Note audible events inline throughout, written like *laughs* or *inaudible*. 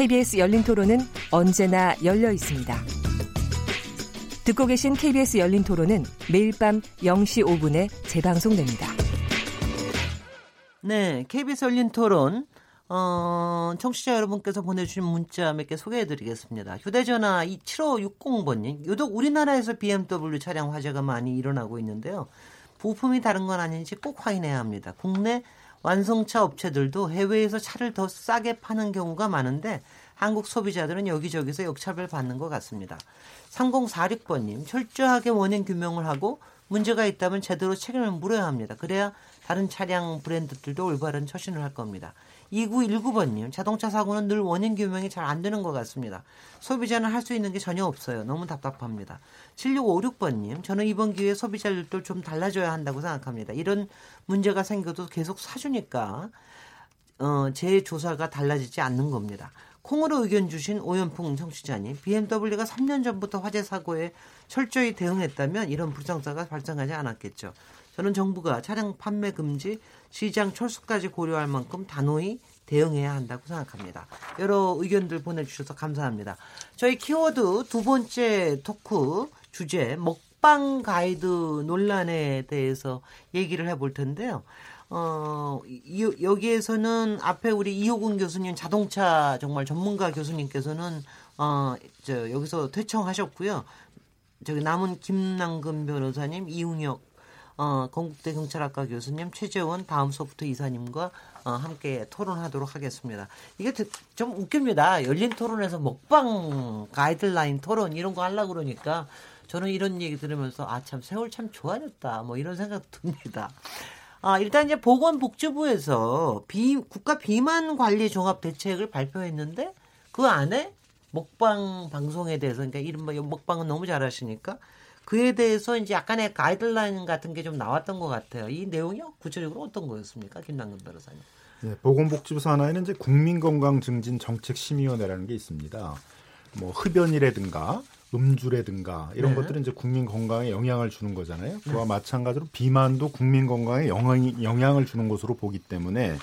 KBS 열린 토론은 언제나 열려 있습니다. 듣고 계신 KBS 열린 토론은 매일 밤 0시 5분에 재방송됩니다. 네, KBS 열린 토론. 어, 청취자 여러분께서 보내주신 문자 몇 개 소개해드리겠습니다. 휴대전화 7560번님. 유독 우리나라에서 BMW 차량 화재가 많이 일어나고 있는데요. 부품이 다른 건 아닌지 꼭 확인해야 합니다. 국내 완성차 업체들도 해외에서 차를 더 싸게 파는 경우가 많은데 한국 소비자들은 여기저기서 역차별 받는 것 같습니다. 3046번님, 철저하게 원인 규명을 하고 문제가 있다면 제대로 책임을 물어야 합니다. 그래야 다른 차량 브랜드들도 올바른 처신을 할 겁니다. 2919번님, 자동차 사고는 늘 원인 규명이 잘 안 되는 것 같습니다. 소비자는 할 수 있는 게 전혀 없어요. 너무 답답합니다. 7656번님, 저는 이번 기회에 소비자들도 좀 달라져야 한다고 생각합니다. 이런 문제가 생겨도 계속 사주니까, 어, 제 조사가 달라지지 않는 겁니다. 콩으로 의견 주신 오연풍 청취자님, BMW가 3년 전부터 화재 사고에 철저히 대응했다면 이런 불상사가 발생하지 않았겠죠. 저는 정부가 차량 판매 금지, 시장 철수까지 고려할 만큼 단호히 대응해야 한다고 생각합니다. 여러 의견들 보내주셔서 감사합니다. 저희 키워드 두 번째 토크 주제 먹방 가이드 논란에 대해서 얘기를 해볼 텐데요. 어, 이, 여기에서는 앞에 우리 이호근 교수님 자동차 정말 전문가 교수님께서는 어, 저 여기서 퇴청하셨고요. 저기 남은 김남근 변호사님, 이웅혁 어, 건국대 경찰학과 교수님, 최재원 다음 소프트 이사님과 어, 함께 토론하도록 하겠습니다. 이게 좀 웃깁니다. 열린 토론에서 먹방 가이드라인 토론 이런 거 하려고 그러니까 저는 이런 얘기 들으면서 아 참 세월 참 좋아졌다 뭐 이런 생각 듭니다. 아, 일단 이제 보건복지부에서 비, 국가 비만 관리 종합 대책을 발표했는데 그 안에 먹방 방송에 대해서 그러니까 이른바 먹방은 너무 잘하시니까 그에 대해서 이제 약간의 가이드라인 같은 게 좀 나왔던 것 같아요. 이 내용이 구체적으로 어떤 거였습니까, 김남근 변호사님? 네, 보건복지부 산하에는 이제 국민건강증진 정책심의위원회라는 게 있습니다. 뭐 흡연이라든가 음주라든가 이런 네. 것들은 이제 국민 건강에 영향을 주는 거잖아요. 그와 네. 마찬가지로 비만도 국민 건강에 영향, 영향을 주는 것으로 보기 때문에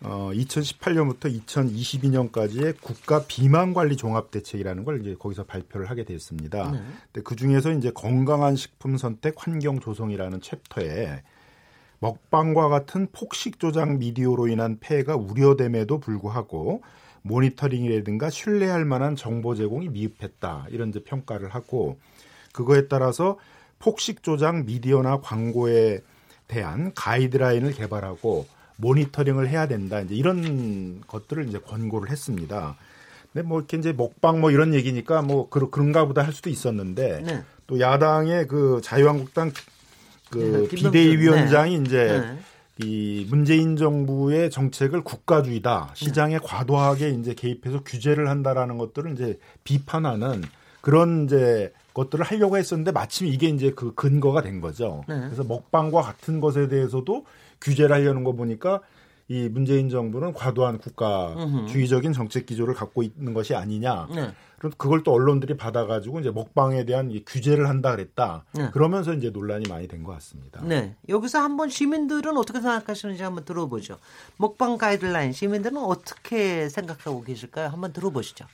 어, 2018년부터 2022년까지의 국가 비만 관리 종합 대책이라는 걸 이제 거기서 발표를 하게 됐습니다. 네. 근데 그 중에서 이제 건강한 식품 선택 환경 조성이라는 챕터에 먹방과 같은 폭식 조작 미디어로 인한 폐해가 우려됨에도 불구하고 모니터링이라든가 신뢰할 만한 정보 제공이 미흡했다 이런 이제 평가를 하고 그거에 따라서 폭식 조작 미디어나 광고에 대한 가이드라인을 개발하고 모니터링을 해야 된다. 이제 이런 것들을 이제 권고를 했습니다. 근데 뭐 이렇게 이제 먹방 뭐 이런 얘기니까 뭐 그러, 그런가 보다 할 수도 있었는데 네. 또 야당의 그 자유한국당 그 네, 비대위원장이 네. 이제 네. 이 문재인 정부의 정책을 국가주의다 시장에 네. 과도하게 이제 개입해서 규제를 한다라는 것들을 이제 비판하는 그런 이제 것들을 하려고 했었는데 마침 이게 이제 그 근거가 된 거죠. 네. 그래서 먹방과 같은 것에 대해서도 규제를 하려는 거 보니까 이 문재인 정부는 과도한 국가주의적인 정책 기조를 갖고 있는 것이 아니냐. 네. 그럼 그걸 또 언론들이 받아가지고 이제 먹방에 대한 규제를 한다 그랬다. 네. 그러면서 이제 논란이 많이 된 것 같습니다. 네. 여기서 한번 시민들은 어떻게 생각하시는지 한번 들어보죠. 먹방 가이드라인 시민들은 어떻게 생각하고 계실까요? 한번 들어보시죠.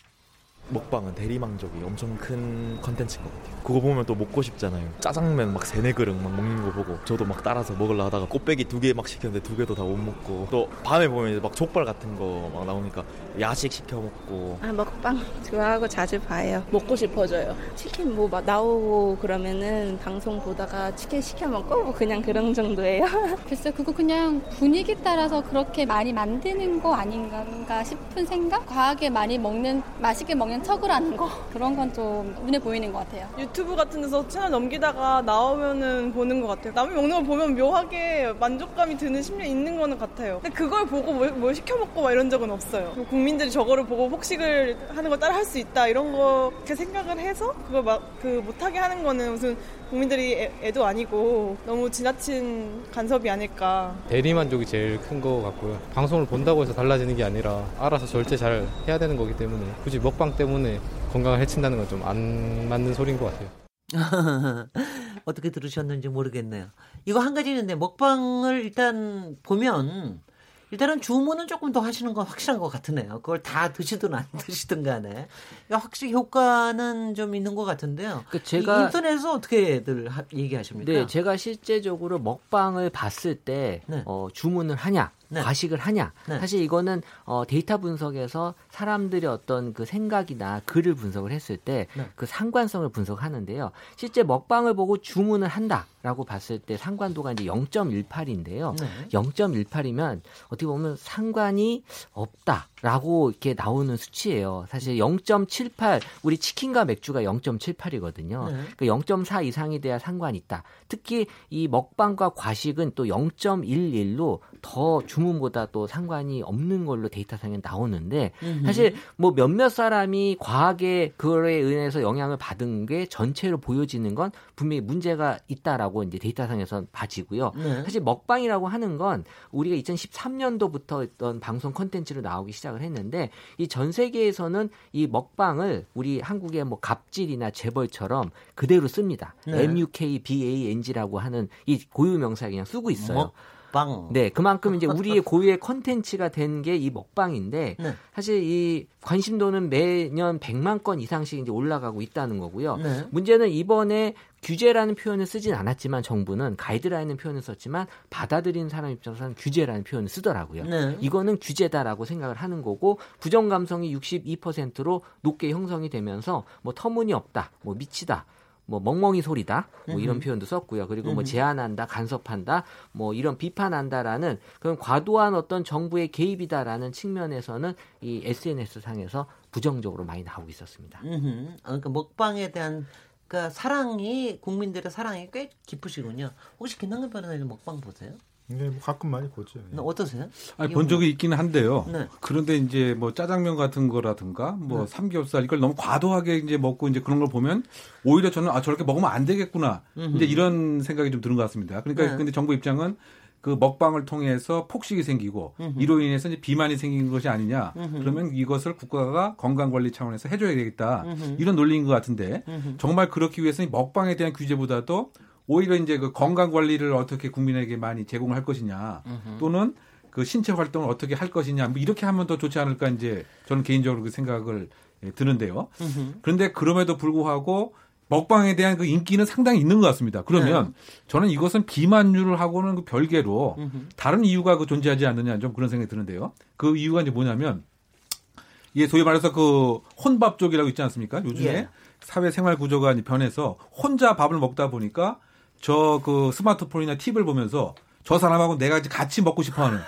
먹방은 대리망족이 엄청 큰 컨텐츠인 것 같아요. 그거 보면 또 먹고 싶잖아요. 짜장면 막 세네 그릇 막 먹는 거 보고 저도 막 따라서 먹으려 하다가 꽃배기 두 개 막 시켰는데 두 개도 다 못 먹고 또 밤에 보면 이제 막 족발 같은 거 막 나오니까 야식 시켜 먹고 아 먹방 좋아하고 자주 봐요. 먹고 싶어져요. 치킨 뭐 나오고 그러면은 방송 보다가 치킨 시켜 먹고 뭐 그냥 그런 정도예요. *laughs* 글쎄 그거 그냥 분위기 따라서 그렇게 많이 만드는 거 아닌가 싶은 생각? 과하게 많이 먹는 맛있게 먹는 그냥 척을 하는 거 그런 건 좀 눈에 보이는 것 같아요. 유튜브 같은 데서 채널 넘기다가 나오면은 보는 것 같아요. 남이 먹는 걸 보면 묘하게 만족감이 드는 심리 있는 거는 같아요. 근데 그걸 보고 뭘, 뭘 시켜 먹고 막 이런 적은 없어요. 국민들이 저거를 보고 폭식을 하는 걸 따라 할 수 있다 이런 거 이렇게 생각을 해서 그걸 막 그 못하게 하는 거는 무슨 국민들이 애, 애도 아니고 너무 지나친 간섭이 아닐까. 대리만족이 제일 큰거 같고요. 방송을 본다고 해서 달라지는 게 아니라 알아서 절제 잘 해야 되는 거기 때문에 굳이 먹방 때문에 건강을 해친다는 건 좀 안 맞는 소리인 것 같아요. *laughs* 어떻게 들으셨는지 모르겠네요. 이거 한 가지 있는데 먹방을 일단 보면 일단은 주문은 조금 더 하시는 건 확실한 것 같으네요. 그걸 다 드시든 안 *laughs* 드시든 간에 그러니까 확실히 효과는 좀 있는 것 같은데요. 그 제가 이 인터넷에서 어떻게들 하- 얘기하십니까? 네, 제가 실제적으로 먹방을 봤을 때 네. 어, 주문을 하냐, 네. 과식을 하냐. 네. 사실 이거는 어, 데이터 분석에서 사람들의 어떤 그 생각이나 글을 분석을 했을 때 네. 그 상관성을 분석하는데요. 실제 먹방을 보고 주문을 한다라고 봤을 때 상관도가 이제 0.18인데요. 네. 0.18이면 어떻게 보면 상관이 없다라고 이렇게 나오는 수치예요. 사실 0.78 우리 치킨과 맥주가 0.78이거든요. 네. 그0.4 이상이 돼야 상관이 있다. 특히 이 먹방과 과식은 또 0.11로 더 주문보다 또 상관이 없는 걸로 데이터상에 나오는데 사실 뭐 몇몇 사람이 과하게 그거에 의해서 영향을 받은 게 전체로 보여지는 건 분명히 문제가 있다라고 이제 데이터상에서 봐지고요. 네. 사실 먹방이라고 하는 건 우리가 2013년도부터 어떤 방송 컨텐츠로 나오기 시작을 했는데 이 전 세계에서는 이 먹방을 우리 한국의 뭐 갑질이나 재벌처럼 그대로 씁니다. 네. MUKBANG라고 하는 이 고유 명사 그냥 쓰고 있어요. 먹방. 네, 그만큼 이제 우리의 *laughs* 고유의 컨텐츠가 된 게 이 먹방인데 네. 사실 이 관심도는 매년 100만 건 이상씩 이제 올라가고 있다는 거고요. 네. 문제는 이번에 규제라는 표현을 쓰진 않았지만 정부는 가이드라인은 표현을 썼지만 받아들이는 사람 입장에서는 규제라는 표현을 쓰더라고요. 네. 이거는 규제다라고 생각을 하는 거고 부정 감성이 62%로 높게 형성이 되면서 뭐 터무니없다, 뭐 미치다, 뭐 멍멍이 소리다, 뭐 이런 표현도 썼고요. 그리고 뭐 제한한다, 간섭한다, 뭐 이런 비판한다라는 그런 과도한 어떤 정부의 개입이다라는 측면에서는 이 SNS 상에서 부정적으로 많이 나오고 있었습니다. 아, 그러니까 먹방에 대한 그러니까 사랑이 국민들의 사랑이 꽤 깊으시군요. 혹시 김남근 변호사님 먹방 보세요? 네, 뭐 가끔 많이 보죠. 예. 어떠세요? 아니, 본 뭐- 적이 있기는 한데요. 네. 그런데 이제 뭐 짜장면 같은 거라든가 뭐 네. 삼겹살 이걸 너무 과도하게 이제 먹고 이제 그런 걸 보면 오히려 저는 아 저렇게 먹으면 안 되겠구나 이제 이런 생각이 좀 드는 것 같습니다. 그러니까 네. 근데 정부 입장은 그 먹방을 통해서 폭식이 생기고 이로 인해서 이제 비만이 생긴 것이 아니냐. 그러면 이것을 국가가 건강 관리 차원에서 해줘야 되겠다. 이런 논리인 것 같은데 정말 그렇기 위해서는 먹방에 대한 규제보다도 오히려 이제 그 건강 관리를 어떻게 국민에게 많이 제공을 할 것이냐 또는 그 신체 활동을 어떻게 할 것이냐 뭐 이렇게 하면 더 좋지 않을까 이제 저는 개인적으로 그 생각을 예, 드는데요. 그런데 그럼에도 불구하고 먹방에 대한 그 인기는 상당히 있는 것 같습니다. 그러면 저는 이것은 비만율을 하고는 그 별개로 다른 이유가 그 존재하지 않느냐 좀 그런 생각이 드는데요. 그 이유가 이제 뭐냐면 이게 소위 말해서 그 혼밥족이라고 있지 않습니까? 요즘에 예. 사회 생활 구조가 변해서 혼자 밥을 먹다 보니까 저 그 스마트폰이나 TV를 보면서 저 사람하고 내가 같이 먹고 싶어 하는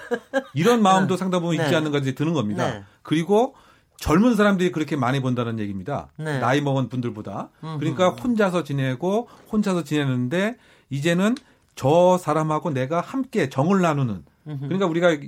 이런 마음도 상당 부분 있지 네. 않는가 이제 드는 겁니다. 네. 그리고 젊은 사람들이 그렇게 많이 본다는 얘기입니다. 네. 나이 먹은 분들보다. 그러니까 혼자서 지내고 혼자서 지내는데 이제는 저 사람하고 내가 함께 정을 나누는 그러니까 우리가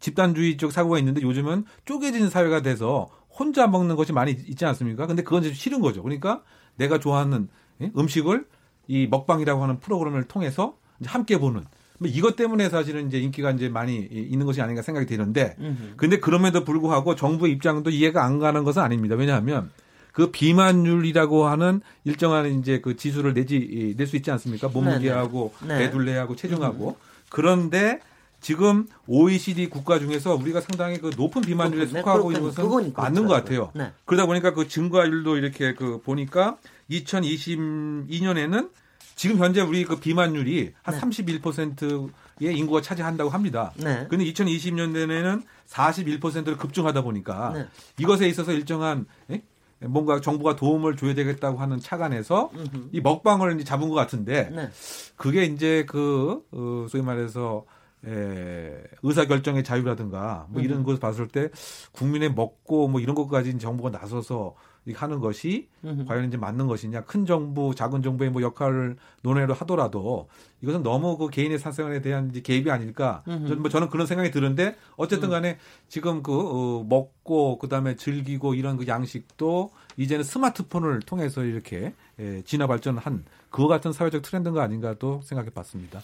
집단주의 쪽 사고가 있는데 요즘은 쪼개진 사회가 돼서 혼자 먹는 것이 많이 있지 않습니까? 근데 그건 좀 싫은 거죠. 그러니까 내가 좋아하는 예? 음식을 이 먹방이라고 하는 프로그램을 통해서 함께 보는 뭐 이것 때문에 사실은 이제 인기가 이제 많이 있는 것이 아닌가 생각이 드는데 근데 그럼에도 불구하고 정부의 입장도 이해가 안 가는 것은 아닙니다. 왜냐하면 그 비만율이라고 하는 일정한 이제 그 지수를 내지 낼 수 있지 않습니까? 몸무게하고 네. 배둘레하고 체중하고 그런데 지금 OECD 국가 중에서 우리가 상당히 그 높은 비만율에 그렇군요. 속하고 있는 그렇군요. 그건 것은 맞는 것 같아요. 네. 그러다 보니까 그 증가율도 이렇게 그 보니까 2022년에는 지금 현재 우리 그 비만율이 한 네. 31%의 인구가 차지한다고 합니다. 네. 근데 2020년대에는 41%를 급증하다 보니까 네. 이것에 있어서 일정한 예? 뭔가 정부가 도움을 줘야 되겠다고 하는 차관에서 이 먹방을 이제 잡은 것 같은데 네. 그게 이제 그 어, 소위 말해서 에, 의사 결정의 자유라든가 뭐 이런 것을 봤을 때 국민의 먹고 뭐 이런 것까지 정부가 나서서 하는 것이 과연 이제 맞는 것이냐. 큰 정부 작은 정부의 뭐 역할을 논의를 하더라도 이것은 너무 그 개인의 사생활에 대한 이제 개입이 아닐까. 저는, 뭐 저는 그런 생각이 드는데 어쨌든 간에 지금 그 어, 먹고 그다음에 즐기고 이런 그 양식도 이제는 스마트폰을 통해서 이렇게 예, 진화 발전한 그와 같은 사회적 트렌드가 아닌가도 생각해 봤습니다.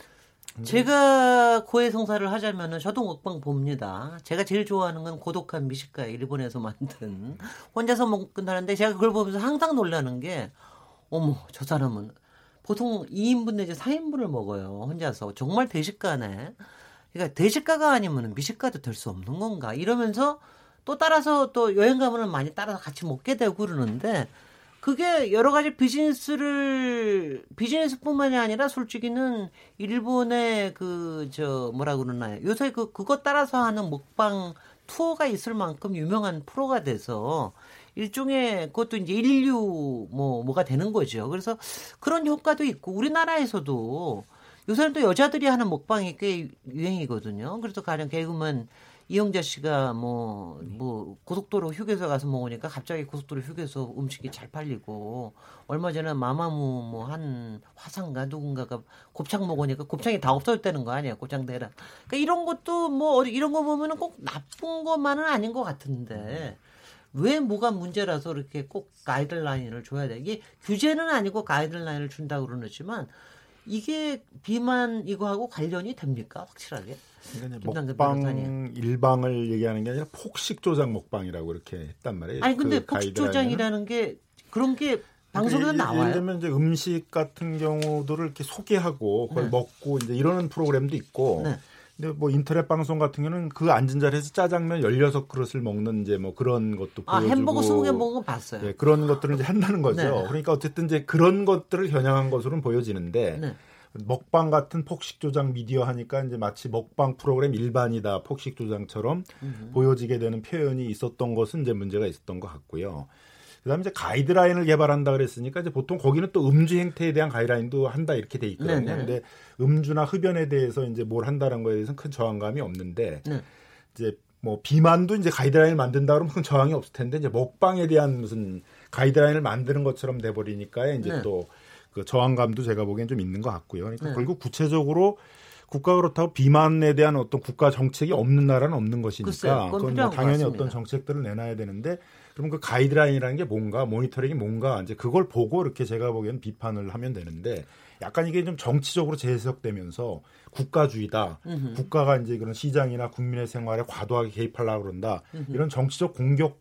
제가 고해성사를 하자면은 저도 먹방 봅니다. 제가 제일 좋아하는 건 고독한 미식가 일본에서 만든 혼자서 먹는다는데 제가 그걸 보면서 항상 놀라는 게 어머 저 사람은 보통 2인분 내지 4인분을 먹어요. 혼자서 정말 대식가네. 그러니까 대식가가 아니면 미식가도 될 수 없는 건가 이러면서 또 따라서 또 여행 가면은 많이 따라서 같이 먹게 되고 그러는데 그게 여러 가지 비즈니스를 비즈니스뿐만이 아니라 솔직히는 일본의 그 저 뭐라 그러나요? 요새 그 그것 따라서 하는 먹방 투어가 있을 만큼 유명한 프로가 돼서 일종의 그것도 이제 인류 뭐 뭐가 되는 거죠. 그래서 그런 효과도 있고 우리나라에서도 요새는 또 여자들이 하는 먹방이 꽤 유행이거든요. 그래서 가령 개그맨 이영자 씨가 뭐, 뭐, 고속도로 휴게소 가서 먹으니까 갑자기 고속도로 휴게소 음식이 잘 팔리고, 얼마 전에 마마무 뭐 한 화상가 누군가가 곱창 먹으니까 곱창이 다 없어졌다는 거 아니야, 곱창 대란. 그러니까 이런 것도 뭐, 이런 거 보면은 꼭 나쁜 것만은 아닌 것 같은데, 왜 뭐가 문제라서 이렇게 꼭 가이드라인을 줘야 돼? 이게 규제는 아니고 가이드라인을 준다 그러지만, 이게 비만 이거하고 관련이 됩니까? 확실하게? 그러니까 먹방 일방을 얘기하는 게 아니라 폭식 조작 먹방이라고 이렇게 했단 말이에요. 아니 근데 그 폭식 조작이라는 게 그런 게 방송에서 나와요. 예를 들면 이제 음식 같은 경우들을 이렇게 소개하고 그걸 네. 먹고 이제 이러는 프로그램도 있고. 네. 근데 뭐 인터넷 방송 같은 경우는 그 앉은 자리에서 짜장면 16그릇을 먹는 이제 뭐 그런 것도 아 보여주고 햄버거 20개 먹은 거 봤어요. 예, 그런 것들을 이제 한다는 거죠. 네. 그러니까 어쨌든 이제 그런 것들을 겨냥한 것으로는 보여지는데 네. 먹방 같은 폭식 조작 미디어 하니까 이제 마치 먹방 프로그램 일반이다 폭식 조장처럼 음. 보여지게 되는 표현이 있었던 것은 이제 문제가 있었던 것 같고요. 그다음에 이제 가이드라인을 개발한다 그랬으니까 이제 보통 거기는 또 음주 행태에 대한 가이드라인도 한다 이렇게 돼 있거든요. 네네. 근데 음주나 흡연에 대해서 이제 뭘 한다는 거에 대해서는 큰 저항감이 없는데 네. 이제 뭐 비만도 이제 가이드라인을 만든다 그러면 큰 저항이 없을 텐데 이제 먹방에 대한 무슨 가이드라인을 만드는 것처럼 돼 버리니까 이제 네. 또그 저항감도 제가 보기엔 좀 있는 것 같고요. 그러니까 네. 결국 구체적으로 국가 그렇다고 비만에 대한 어떤 국가 정책이 없는 나라는 없는 것이니까 글쎄요, 그건 그건 뭐것 당연히. 어떤 정책들을 내놔야 되는데 그럼 그 가이드라인이라는 게 뭔가 모니터링이 뭔가 이제 그걸 보고 이렇게 제가 보기에는 비판을 하면 되는데 약간 이게 좀 정치적으로 재해석되면서 국가주의다. 음흠. 국가가 이제 그런 시장이나 국민의 생활에 과도하게 개입하려고 그런다. 이런 정치적 공격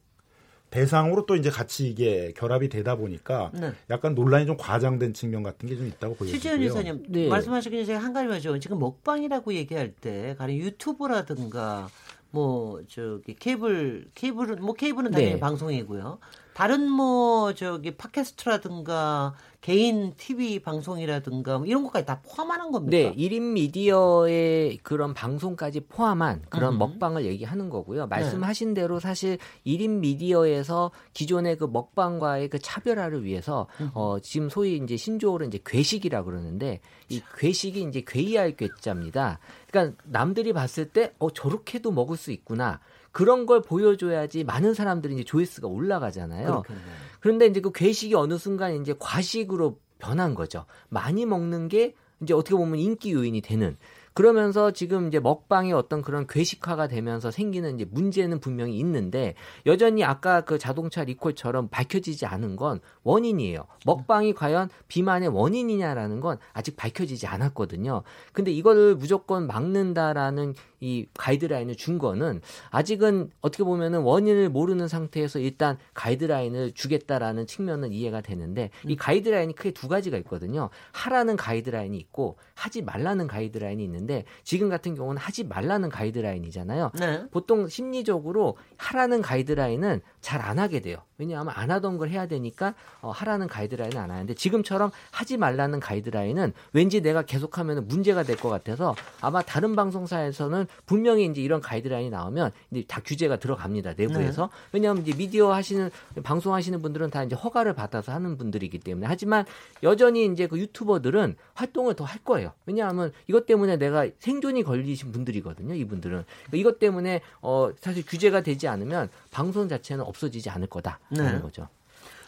대상으로 또 이제 같이 이게 결합이 되다 보니까 네. 약간 논란이 좀 과장된 측면 같은 게 좀 있다고 보여지고요. 이사님 네. 말씀하시기 전에 제가 한 가지 여쭤 지금 먹방이라고 얘기할 때 가령 유튜브라든가 뭐 저기 케이블 케이블은 뭐 케이블은 당연히 네. 방송이고요. 다른 뭐 저기 팟캐스트라든가 개인 TV 방송이라든가 뭐 이런 것까지 다 포함하는 겁니까? 네, 1인 미디어의 그런 방송까지 포함한 그런 음. 먹방을 얘기하는 거고요. 네. 말씀하신 대로 사실 1인 미디어에서 기존의 그 먹방과의 그 차별화를 위해서 어 지금 소위 이제 신조어로 이제 괴식이라 그러는데 이 괴식이 이제 괴이할 괴자입니다. 그러니까 남들이 봤을 때 어 저렇게도 먹을 수 있구나. 그런 걸 보여줘야지 많은 사람들이 이제 조회수가 올라가잖아요. 그렇겠네요. 그런데 이제 그 괴식이 어느 순간 이제 과식으로 변한 거죠. 많이 먹는 게 이제 어떻게 보면 인기 요인이 되는. 그러면서 지금 이제 먹방의 어떤 그런 괴식화가 되면서 생기는 이제 문제는 분명히 있는데 여전히 아까 그 자동차 리콜처럼 밝혀지지 않은 건 원인이에요. 먹방이 과연 비만의 원인이냐라는 건 아직 밝혀지지 않았거든요. 근데 이거를 무조건 막는다라는 이 가이드라인을 준 거는 아직은 어떻게 보면은 원인을 모르는 상태에서 일단 가이드라인을 주겠다라는 측면은 이해가 되는데 이 가이드라인이 크게 두 가지가 있거든요. 하라는 가이드라인이 있고 하지 말라는 가이드라인이 있는데 지금 같은 경우는 하지 말라는 가이드라인이잖아요. 네. 보통 심리적으로 하라는 가이드라인은 잘 안 하게 돼요. 왜냐하면 안 하던 걸 해야 되니까 어, 하라는 가이드라인은 안 하는데 지금처럼 하지 말라는 가이드라인은 왠지 내가 계속하면 문제가 될 것 같아서 아마 다른 방송사에서는 분명히 이제 이런 가이드라인이 나오면 이제 다 규제가 들어갑니다 내부에서 왜냐하면 이제 미디어 하시는 방송하시는 분들은 다 이제 허가를 받아서 하는 분들이기 때문에 하지만 여전히 이제 그 유튜버들은 활동을 더 할 거예요. 왜냐하면 이것 때문에 내가 생존이 걸리신 분들이거든요. 이분들은 그러니까 이것 때문에 어 사실 규제가 되지 않으면 방송 자체는 없 어지지 않을 거다라는 네. 거죠.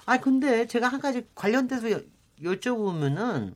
아 근데 제가 한 가지 관련돼서 여, 여쭤보면은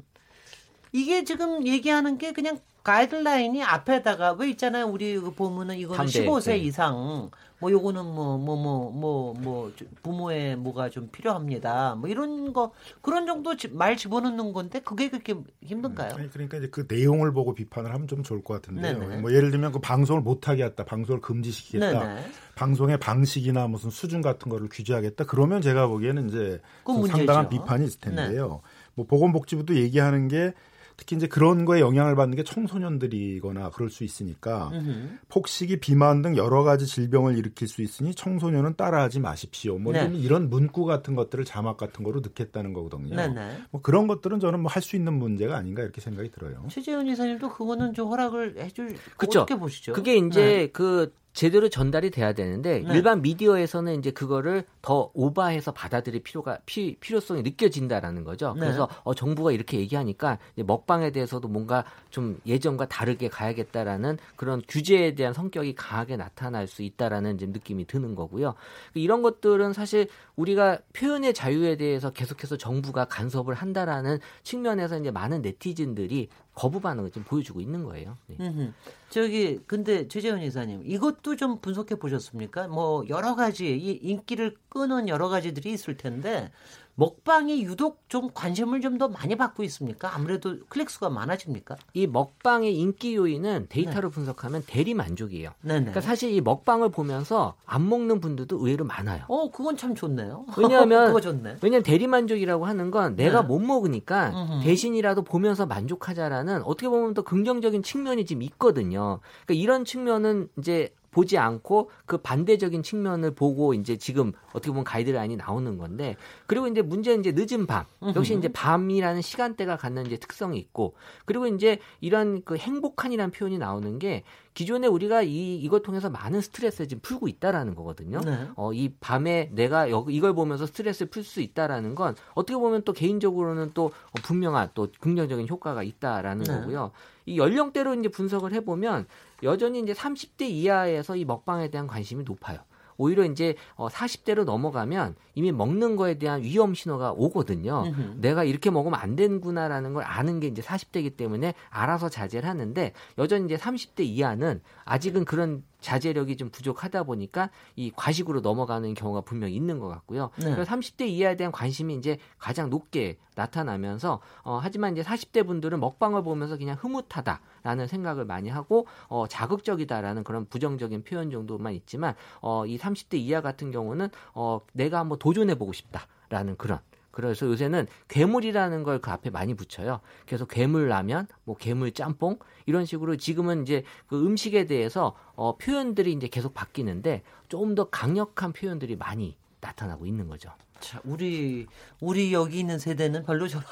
이게 지금 얘기하는 게 그냥 가이드라인이 앞에다가 왜 있잖아요. 우리 그 보면은 이거는 담배, 15세 네. 이상 뭐 요거는 뭐뭐뭐 뭐 뭐 부모의 뭐가 좀 필요합니다. 뭐 이런 거 그런 정도 지- 말 집어넣는 건데 그게 그렇게 힘든가요? 아니, 그러니까 이제 그 내용을 보고 비판을 하면 좀 좋을 것 같은데요. 네네. 뭐 예를 들면 그 방송을 못 하게 했다, 방송을 금지시키겠다, 네네. 방송의 방식이나 무슨 수준 같은 거를 규제하겠다. 그러면 제가 보기에는 이제. 네. 상당한 비판이 있을 텐데요. 뭐 보건복지부도 얘기하는 게 특히 이제 그런 거에 영향을 받는 게 청소년들이거나 그럴 수 있으니까 음흠. 폭식이 비만 등 여러 가지 질병을 일으킬 수 있으니 청소년은 따라하지 마십시오. 뭐 네. 이런, 이런 문구 같은 것들을 자막 같은 거로 넣겠다는 거거든요. 네 네. 뭐 그런 것들은 저는 뭐 할 수 있는 문제가 아닌가 이렇게 생각이 들어요. 최재훈 이사님도 그거는 좀 허락을 해줄 그쵸. 어떻게 보시죠? 그게 이제 네. 그 제대로 전달이 돼야 되는데 네. 일반 미디어에서는 이제 그거를 더 오바해서 받아들일 필요가 피, 필요성이 느껴진다라는 거죠. 네. 그래서 어, 정부가 이렇게 얘기하니까 먹방에 대해서도 뭔가 좀 예전과 다르게 가야겠다라는 그런 규제에 대한 성격이 강하게 나타날 수 있다라는 이제 느낌이 드는 거고요. 이런 것들은 사실 우리가 표현의 자유에 대해서 계속해서 정부가 간섭을 한다라는 측면에서 이제 많은 네티즌들이 거부 반응을 좀 보여주고 있는 거예요. 네. 음흠. 저기 근데 최재훈 이사님 이것도 좀 분석해 보셨습니까? 뭐 여러 가지 이 인기를 끄는 여러 가지들이 있을 텐데 먹방이 유독 좀 관심을 좀 더 많이 받고 있습니까? 아무래도 클릭 수가 많아집니까? 이 먹방의 인기 요인은 데이터로 분석하면 대리 만족이에요. 네네. 그러니까 사실 이 먹방을 보면서 안 먹는 분들도 의외로 많아요. 어, 그건 참 좋네요. *laughs* 왜냐하면 좋네. 왜냐면 대리 만족이라고 하는 건 내가 네. 못 먹으니까 음흠. 대신이라도 보면서 만족하자라는 어떻게 보면 더 긍정적인 측면이 지금 있거든요. 그러니까 이런 측면은 이제 보지 않고 그 반대적인 측면을 보고 이제 지금 어떻게 보면 가이드라인이 나오는 건데 그리고 이제 문제는 이제 늦은 밤 역시. 이제 밤이라는 시간대가 갖는 이제 특성이 있고 그리고 이제 이런 그 행복한이라는 표현이 나오는 게 기존에 우리가 이 이걸 통해서 많은 스트레스를 지금 풀고 있다라는 거거든요. 네. 어, 이 밤에 내가 여, 이걸 보면서 스트레스를 풀 수 있다라는 건 어떻게 보면 또 개인적으로는 또 어, 분명한 또 긍정적인 효과가 있다라는 네. 거고요. 이 연령대로 이제 분석을 해보면 여전히 이제 30대 이하에서 이 먹방에 대한 관심이 높아요. 오히려 이제 어 40대로 넘어가면 이미 먹는 거에 대한 위험 신호가 오거든요. 음흠. 내가 이렇게 먹으면 안 되는구나라는 걸 아는 게 이제 40대이기 때문에 알아서 자제를 하는데 여전히 이제 30대 이하는 아직은 그런 자제력이 좀 부족하다 보니까 이 과식으로 넘어가는 경우가 분명히 있는 것 같고요. 네. 그래서 30대 이하에 대한 관심이 이제 가장 높게 나타나면서 어, 하지만 이제 40대 분들은 먹방을 보면서 그냥 흐뭇하다라는 생각을 많이 하고 어, 자극적이다라는 그런 부정적인 표현 정도만 있지만 어, 이 30대 이하 같은 경우는 어, 내가 한번 도전해 보고 싶다 라는 그런 그래서 요새는 괴물이라는 걸 그 앞에 많이 붙여요. 그래서 괴물 라면, 뭐 괴물 짬뽕 이런 식으로 지금은 이제 그 음식에 대해서 어, 표현들이 이제 계속 바뀌는데 조금 더 강력한 표현들이 많이 나타나고 있는 거죠. 자, 우리 우리 여기 있는 세대는 별로 저런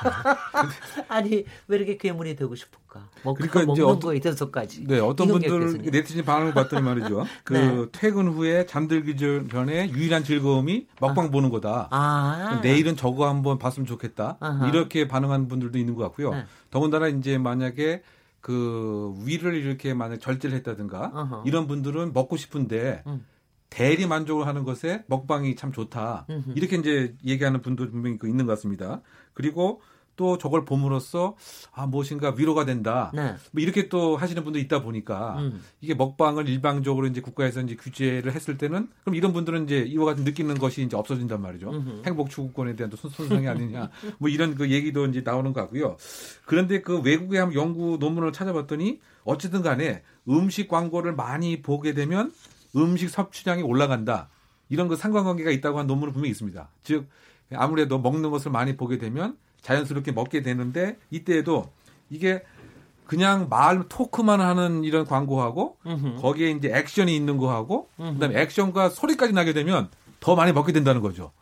*laughs* 아니 왜 이렇게 괴물이 되고 싶을까? 먹, 그러니까 먹는 이제 어떤- 거에 대해서까지. 네, 어떤 분들. 네티즌 반응을 봤더니 말이죠. *laughs* 그 네. 퇴근 후에 잠들기 전에 유일한 즐거움이 먹방 보는 거다. 아 내일은 저거 한번 봤으면 좋겠다. 아하. 이렇게 반응하는 분들도 있는 것 같고요. 네. 더군다나 이제 만약에 그 위를 이렇게 만약 절제를 했다든가 어허. 이런 분들은 먹고 싶은데 음. 대리 만족을 하는 것에 먹방이 참 좋다. 음흠. 이렇게 이제 얘기하는 분도 분명히 그 있는 것 같습니다. 그리고 또 저걸 봄으로써 아 무엇인가 위로가 된다. 네. 뭐 이렇게 또 하시는 분도 있다 보니까 음. 이게 먹방을 일방적으로 이제 국가에서 이제 규제를 했을 때는 그럼 이런 분들은 이제 이와 같은 느끼는 것이 이제 없어진단 말이죠. 음흠. 행복 추구권에 대한 또 손- 손상이 *laughs* 아니냐. 뭐 이런 그 얘기도 이제 나오는 것 같고요. 그런데 그 외국의 한 연구 논문을 찾아봤더니 어쨌든 간에 음식 광고를 많이 보게 되면 음식 섭취량이 올라간다. 이런 그 상관관계가 있다고 한 논문은 분명히 있습니다. 즉 아무래도 먹는 것을 많이 보게 되면 자연스럽게 먹게 되는데 이때에도 이게 그냥 말 토크만 하는 이런 광고하고 음흠. 거기에 이제 액션이 있는 거하고. 그다음에 액션과 소리까지 나게 되면 더 많이 먹게 된다는 거죠.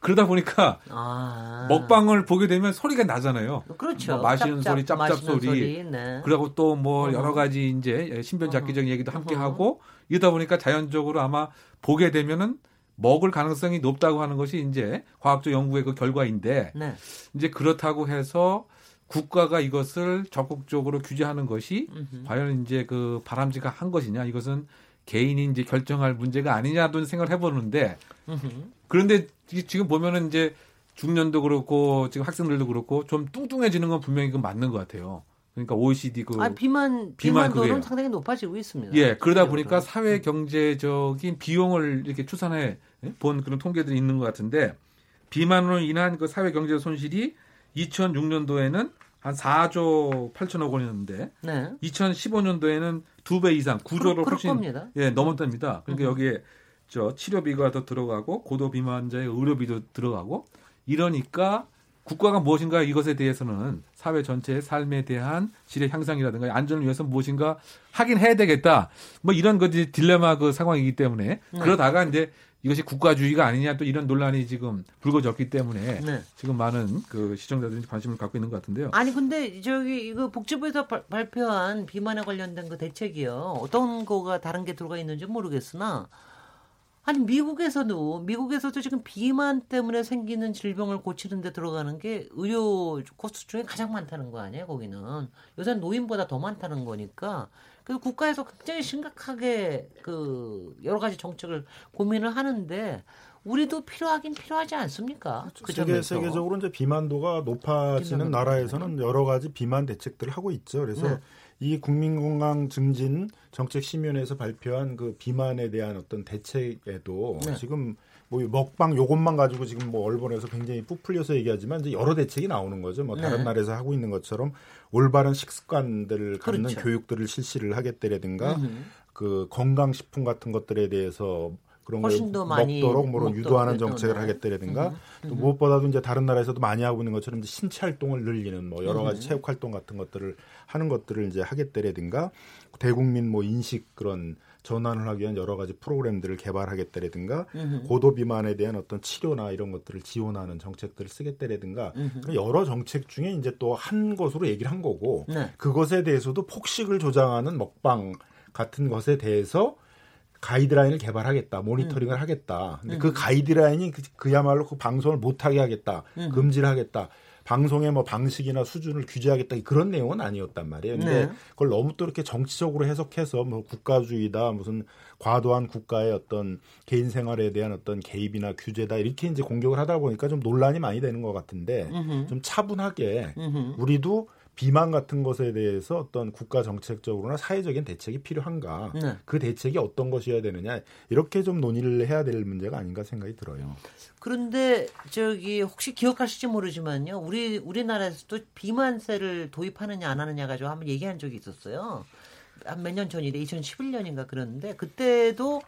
그러다 보니까 아. 먹방을 보게 되면 소리가 나잖아요. 그렇죠. 뭐 마시는 짭짭, 소리, 짭짭 마시는 소리. 네. 그리고 또 뭐. 여러 가지 이제 신변잡기적인 얘기도 함께 어허. 하고 이러다 보니까 자연적으로 아마 보게 되면은 먹을 가능성이 높다고 하는 것이 이제 과학적 연구의 그 결과인데 네. 이제 그렇다고 해서 국가가 이것을 적극적으로 규제하는 것이 음흠. 과연 이제 그 바람직한 것이냐 이것은 개인이 이제 결정할 문제가 아니냐도 생각을 해보는데 그런데 이- 지금 보면은 이제 중년도 그렇고 지금 학생들도 그렇고 좀 뚱뚱해지는 건 분명히 그 맞는 것 같아요. 그러니까 OECD 그 아, 비만 비만 그게요. 상당히 높아지고 있습니다. 예, 그러다. 보니까 사회 경제적인 비용을 이렇게 추산해 본 그런 통계들이 있는 것 같은데 비만으로 인한 그 사회 경제 손실이 2006년도에는 한 4조 8천억 원이었는데 네. 2015년도에는 두 배 이상 9조를 그럴- 그럴 훨씬 겁니다. 예 넘었답니다. 그러니까 음. 여기에 저 치료비가 더 들어가고 고도 비만자의 의료비도 들어가고 이러니까 국가가 무엇인가 이것에 대해서는 사회 전체의 삶에 대한 질의 향상이라든가 안전을 위해서 무엇인가 하긴 해야 되겠다. 뭐 이런 것이 딜레마 그 상황이기 때문에 네. 그러다가 이제 이것이 국가주의가 아니냐 또 이런 논란이 지금 불거졌기 때문에 네. 지금 많은 그 시청자들이 관심을 갖고 있는 것 같은데요. 아니 근데 저기 이거 복지부에서 발- 발표한 비만에 관련된 그 대책이요. 어떤 거가 다른 게 들어가 있는지 모르겠으나 아니 미국에서도 미국에서도 지금 비만 때문에 생기는 질병을 고치는 데 들어가는 게 의료 코스트 중에 가장 많다는 거 아니에요, 거기는. 요새 노인보다 더 많다는 거니까. 그래서 국가에서 굉장히 심각하게 그 여러 가지 정책을 고민을 하는데 우리도 필요하긴 필요하지 않습니까? 그 세계. 세계적으로 이제 비만도가 높아지는 비만도 나라에서는 여러 가지 비만 대책들을 하고 있죠. 그래서 네. 이 국민건강증진 정책심의원회에서 발표한 그 비만에 대한 어떤 대책에도 네. 지금 뭐 먹방 요것만 가지고 지금 뭐 언론에서 굉장히 부풀려서 얘기하지만 이제 여러 대책이 나오는 거죠. 뭐 다른 네. 나라에서 하고 있는 것처럼 올바른 식습관들을 갖는 그렇죠. 교육들을 실시를 하겠다라든가 음흠. 그 건강식품 같은 것들에 대해서 그런 걸 먹도록 뭐 먹도록 유도하는 정책을 거. 하겠다라든가 음, 또 음. 무엇보다도 이제 다른 나라에서도 많이 하고 있는 것처럼 이제 신체 활동을 늘리는 뭐 여러 가지 음. 체육 활동 같은 것들을 하는 것들을 이제 하겠다라든가 대국민 뭐 인식 그런 전환을 하기 위한 여러 가지 프로그램들을 개발하겠다라든가 음흠. 고도 비만에 대한 어떤 치료나 이런 것들을 지원하는 정책들을 쓰겠다라든가 음흠. 그 여러 정책 중에 이제 또 한 것으로 얘기를 한 거고 네. 그것에 대해서도 폭식을 조장하는 먹방 같은 것에 대해서 가이드라인을 개발하겠다, 모니터링을 하겠다. 근데 그 음. 가이드라인이 그, 그야말로 그 방송을 못하게 하겠다, 음. 금지를 하겠다. 방송의 뭐 방식이나 수준을 규제하겠다 그런 내용은 아니었단 말이에요. 근데 네. 그걸 너무 또 이렇게 정치적으로 해석해서 뭐 국가주의다 무슨 과도한 국가의 어떤 개인 생활에 대한 어떤 개입이나 규제다 이렇게 이제 공격을 하다 보니까 좀 논란이 많이 되는 것 같은데 음흠. 좀 차분하게 음흠. 우리도 비만 같은 것에 대해서 어떤 국가 정책적으로나 사회적인 대책이 필요한가 네. 그 대책이 어떤 것이어야 되느냐 이렇게 좀 논의를 해야 될 문제가 아닌가 생각이 들어요. 그런데 저기 혹시 기억하실지 모르지만요. 우리 우리나라에서도 비만세를 도입하느냐 안 하느냐 가지고 한번 얘기한 적이 있었어요. 한 몇 년 전이래 2011년인가 그랬는데 그때도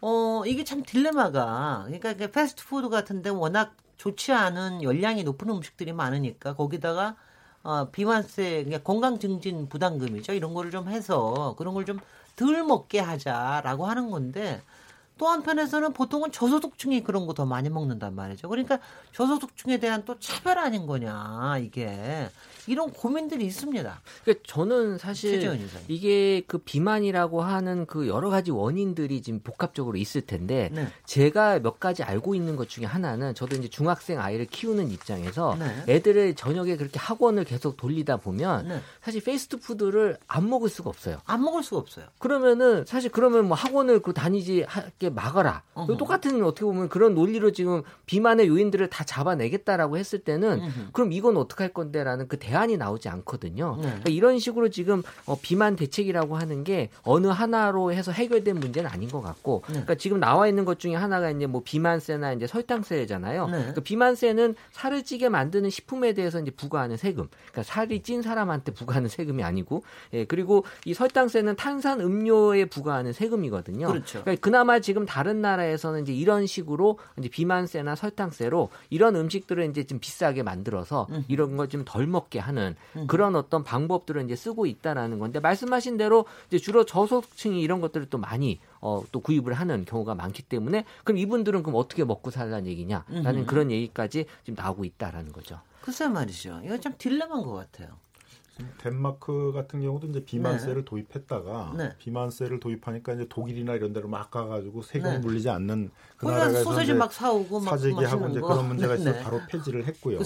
어 이게 참 딜레마가 그러니까 그 패스트푸드 같은데 워낙 좋지 않은 열량이 높은 음식들이 많으니까 거기다가 어 비만세 그러니까 건강 증진 부담금이죠. 이런 거를 좀 해서 그런 걸 좀 덜 먹게 하자라고 하는 건데 또 한편에서는 보통은 저소득층이 그런 거 더 많이 먹는단 말이죠. 그러니까 저소득층에 대한 또 차별 아닌 거냐 이게 이런 고민들이 있습니다. 그러니까 저는 사실. 이게 그 비만이라고 하는 그 여러 가지 원인들이 지금 복합적으로 있을 텐데 네. 제가 몇 가지 알고 있는 것 중에 하나는 저도 이제 중학생 아이를 키우는 입장에서 네. 애들을 저녁에 그렇게 학원을 계속 돌리다 보면 네. 사실 패스트푸드를 안 먹을 수가 없어요. 안 먹을 수가 없어요. 그러면은 사실 그러면 뭐 학원을 그 다니지 못하게 막아라. 똑같은 어떻게 보면 그런 논리로 지금 비만의 요인들을 다 잡아내겠다라고 했을 때는 음흠. 그럼 이건 어떻게 할 건데라는 그 대 안이 나오지 않거든요. 네. 그러니까 이런 식으로 지금 어, 비만 대책이라고 하는 게 어느 하나로 해서 해결된 문제는 아닌 것 같고, 네. 그러니까 지금 나와 있는 것 중에 하나가 이제 뭐 비만세나 이제 설탕세잖아요. 네. 그러니까 비만세는 살을 찌게 만드는 식품에 대해서 이제 부과하는 세금, 그러니까 살이 찐 사람한테 부과하는 세금이 아니고, 예 그리고 이 설탕세는 탄산 음료에 부과하는 세금이거든요. 그렇죠. 그러니까 그나마 지금 다른 나라에서는 이제 이런 식으로 이제 비만세나 설탕세로 이런 음식들을 이제 좀 비싸게 만들어서 음. 이런 걸 좀 덜 먹게 하는 음. 그런 어떤 방법들을 이제 쓰고 있다라는 건데 말씀하신 대로 이제 주로 저소득층이 이런 것들을 또 많이 어, 또 구입을 하는 경우가 많기 때문에 그럼 이분들은 그럼 어떻게 먹고 살라는 얘기냐라는. 그런 얘기까지 지금 나오고 있다라는 거죠. 글쎄 말이죠. 이거 참 딜레마인 것 같아요. 덴마크 같은 경우도 이제 비만세를 도입했다가 네. 비만세를 도입하니까 이제 독일이나 이런 데로 막 가가지고 세금 네. 물리지 않는 그 나라에서 소세지 막 사오고 막 사재기 하고 맛있는 이제 거. 그런 문제가 있어서 네. 바로 폐지를 했고요.